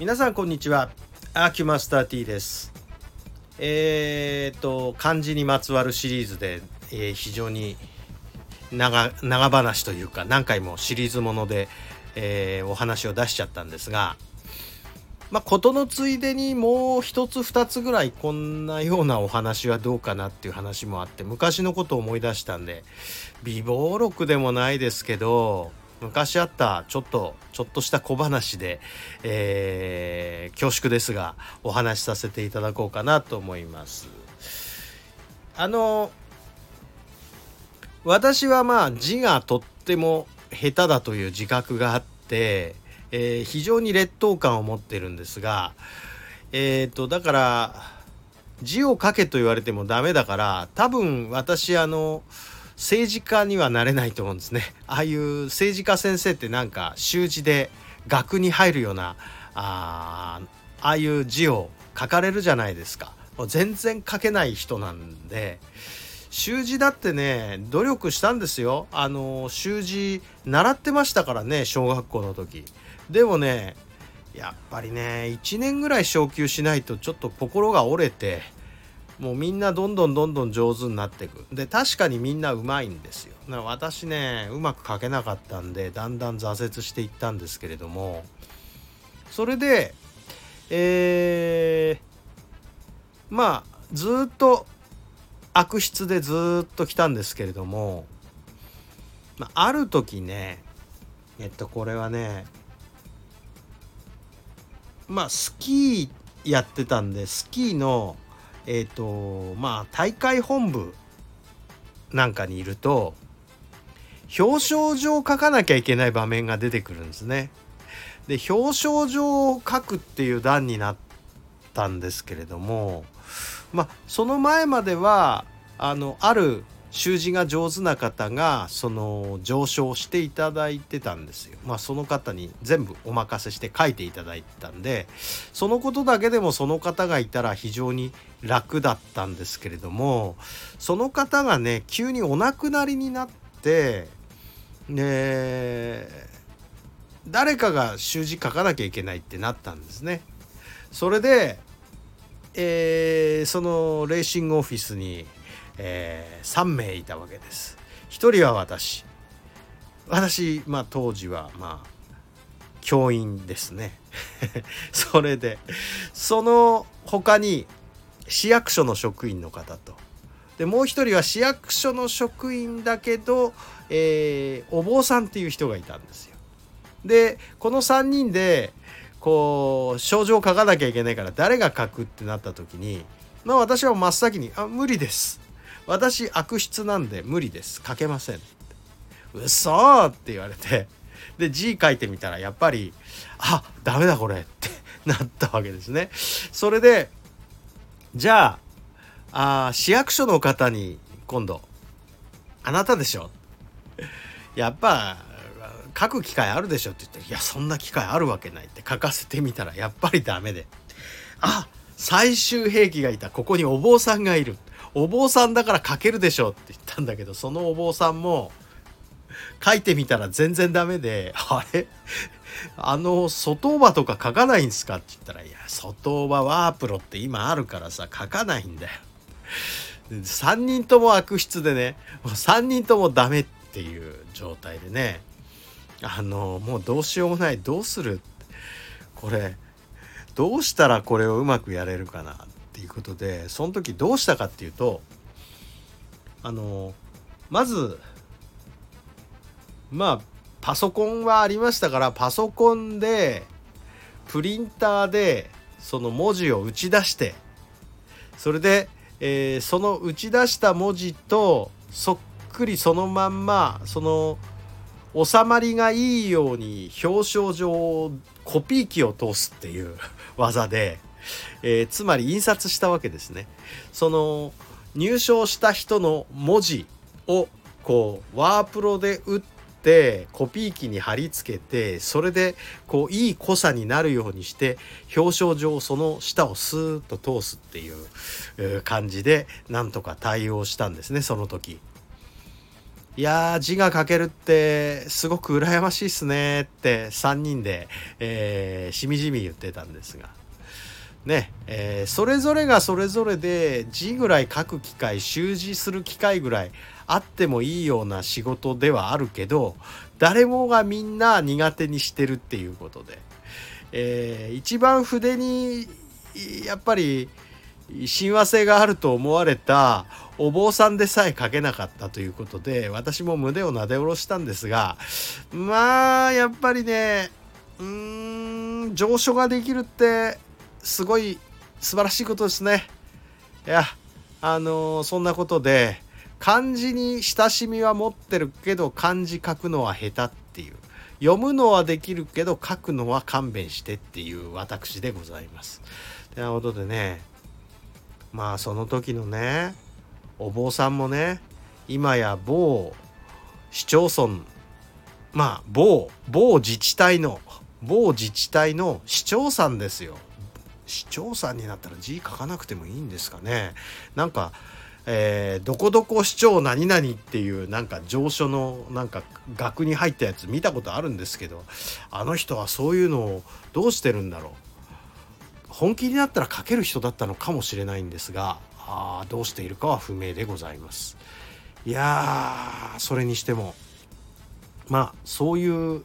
皆さんこんにちは。アキュマスター T です。えー、と漢字にまつわるシリーズで、えー、非常に長長話というか何回もシリーズもので、えー、お話を出しちゃったんですがまあ事のついでにもう一つ二つぐらいこんなようなお話はどうかなっていう話もあって昔のことを思い出したんで美貌録でもないですけど昔あったちょっとちょっとした小話で、えー、恐縮ですがお話しさせていただこうかなと思います。あの私はまあ字がとっても下手だという自覚があって、えー、非常に劣等感を持ってるんですがえっ、とだから字を書けと言われてもダメだから多分私あの政治家にはなれないと思うんですね。ああいう政治家先生ってなんか習字で額に入るようなああいう字を書かれるじゃないですか。もう全然書けない人なんで習字だってね努力したんですよ。あの習字習ってましたからね小学校の時。でもねやっぱりね1年ぐらい昇級しないとちょっと心が折れてもうみんなどんどんどんどん上手になっていく。で確かにみんなうまいんですよ。私ねうまく書けなかったんでだんだん挫折していったんですけれども。それでえー、まあずっと悪質でずっと来たんですけれども、まあ、ある時ねえっとこれはねまあスキーやってたんでスキーのえっ、ー、とまあ大会本部なんかにいると表彰状を書かなきゃいけない場面が出てくるんですね。で表彰状を書くっていう段になったんですけれどもまあその前まではあのある習字が上手な方がその上昇していただいてたんですよ。まあその方に全部お任せして書いていただいてたんでそのことだけでもその方がいたら非常に楽だったんですけれどもその方がね急にお亡くなりになってね誰かが習字書かなきゃいけないってなったんですね。それで、えー、そのレーシングオフィスにえー、3名いたわけです。1人は私。私、まあ当時はまあ教員ですね。それで、その他に市役所の職員の方と。で、もう一人は市役所の職員だけど、えー、お坊さんっていう人がいたんですよ。で、この3人で、こう、症状を書かなきゃいけないから誰が書くってなった時に、まあ私は真っ先に、あ、無理です。私悪質なんで無理です。書けません嘘って言われて。で字書いてみたらやっぱりあダメだこれって なったわけですね。それでじゃああ市役所の方に今度あなたでしょ。やっぱ書く機会あるでしょって言って「いやそんな機会あるわけない」って。書かせてみたらやっぱりダメで「あ最終兵器がいた。ここにお坊さんがいる」お坊さんだから書けるでしょって言ったんだけどそのお坊さんも書いてみたら全然ダメで「あれ？あの外場とか書かないんですか?」って言ったら「いや外場ワープロって今あるからさ書かないんだよ」3人とも悪質でねもう3人ともダメっていう状態でねあのもうどうしようもないどうする？これどうしたらこれをうまくやれるかな？っていうことでその時どうしたかっていうとあのまずまあパソコンはありましたからパソコンでプリンターでその文字を打ち出してそれで、えー、その打ち出した文字とそっくりそのまんまその収まりがいいように表彰状コピー機を通すっていう技でえー、つまり印刷したわけですね。その入賞した人の文字をこうワープロで打ってコピー機に貼り付けてそれでこういい濃さになるようにして表彰状その下をスーッと通すっていう感じでなんとか対応したんですねその時。いやー字が書けるってすごく羨ましいっすねって3人で、えー、しみじみ言ってたんですが。ねえー、それぞれがそれぞれで字ぐらい書く機会習字する機会ぐらいあってもいいような仕事ではあるけど誰もがみんな苦手にしてるっていうことで、えー、一番筆にやっぱり親和性があると思われたお坊さんでさえ書けなかったということで私も胸をなで下ろしたんですがまあやっぱりねうーん上書ができるってすごい素晴らしいことですね。いやあのー、そんなことで漢字に親しみは持ってるけど漢字書くのは下手っていう読むのはできるけど書くのは勘弁してっていう私でございます。ということでねまあその時のねお坊さんもね今や某市町村まあ某某自治体の某自治体の市長さんですよ。市長さんになったら字書かなくてもいいんですかね。なんかえー、どこどこ市長何々っていうなんか上書のなんか額に入ったやつ見たことあるんですけどあの人はそういうのをどうしてるんだろう。本気になったら書ける人だったのかもしれないんですがあどうしているかは不明でございますいやーそれにしてもまあそういう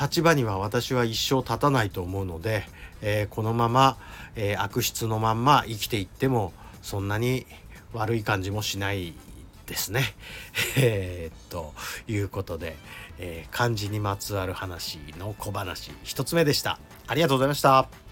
立場には私は一生立たないと思うので、えー、このまま、えー、悪質のまんま生きていってもそんなに悪い感じもしないですね。えー、ということで、え漢字にまつわる話の小話一つ目でした。ありがとうございました。